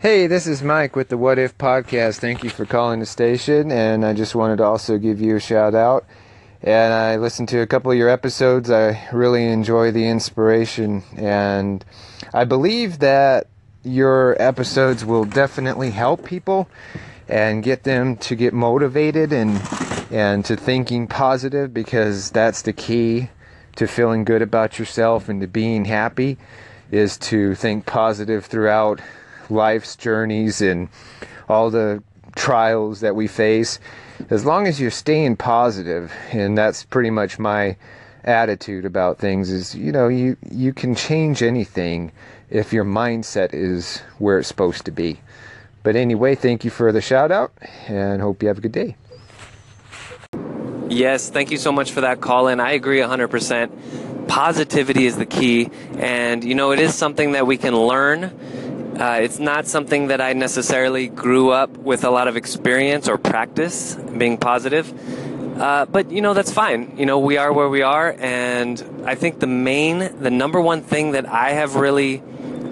Hey, this is Mike with the What If podcast. Thank you for calling the station, and I just wanted to also give you a shout out. And I listened to a couple of your episodes. I really enjoy the inspiration, and I believe that your episodes will definitely help people and get them to get motivated and and to thinking positive because that's the key to feeling good about yourself and to being happy is to think positive throughout life's journeys and all the trials that we face as long as you're staying positive and that's pretty much my attitude about things is you know you you can change anything if your mindset is where it's supposed to be but anyway thank you for the shout out and hope you have a good day Yes, thank you so much for that call in. I agree 100%. Positivity is the key, and you know, it is something that we can learn. Uh, it's not something that I necessarily grew up with a lot of experience or practice being positive. Uh, but you know, that's fine. You know, we are where we are, and I think the main, the number one thing that I have really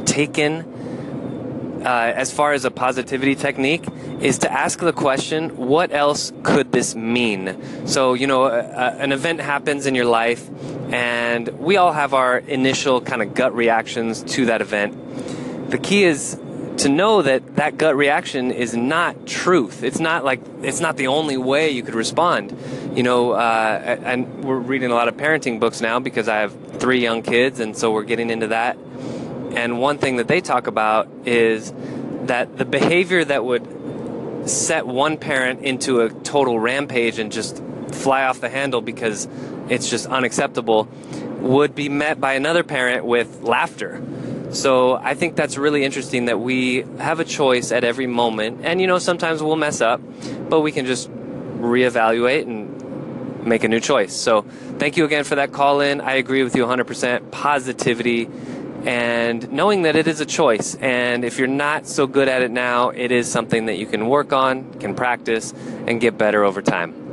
taken uh, as far as a positivity technique is to ask the question, what else could this mean? So, you know, a, a, an event happens in your life, and we all have our initial kind of gut reactions to that event. The key is to know that that gut reaction is not truth. It's not like it's not the only way you could respond. You know, uh, and we're reading a lot of parenting books now because I have three young kids, and so we're getting into that. And one thing that they talk about is that the behavior that would set one parent into a total rampage and just fly off the handle because it's just unacceptable would be met by another parent with laughter. So I think that's really interesting that we have a choice at every moment. And you know, sometimes we'll mess up, but we can just reevaluate and make a new choice. So thank you again for that call in. I agree with you 100%. Positivity and knowing that it is a choice. And if you're not so good at it now, it is something that you can work on, can practice, and get better over time.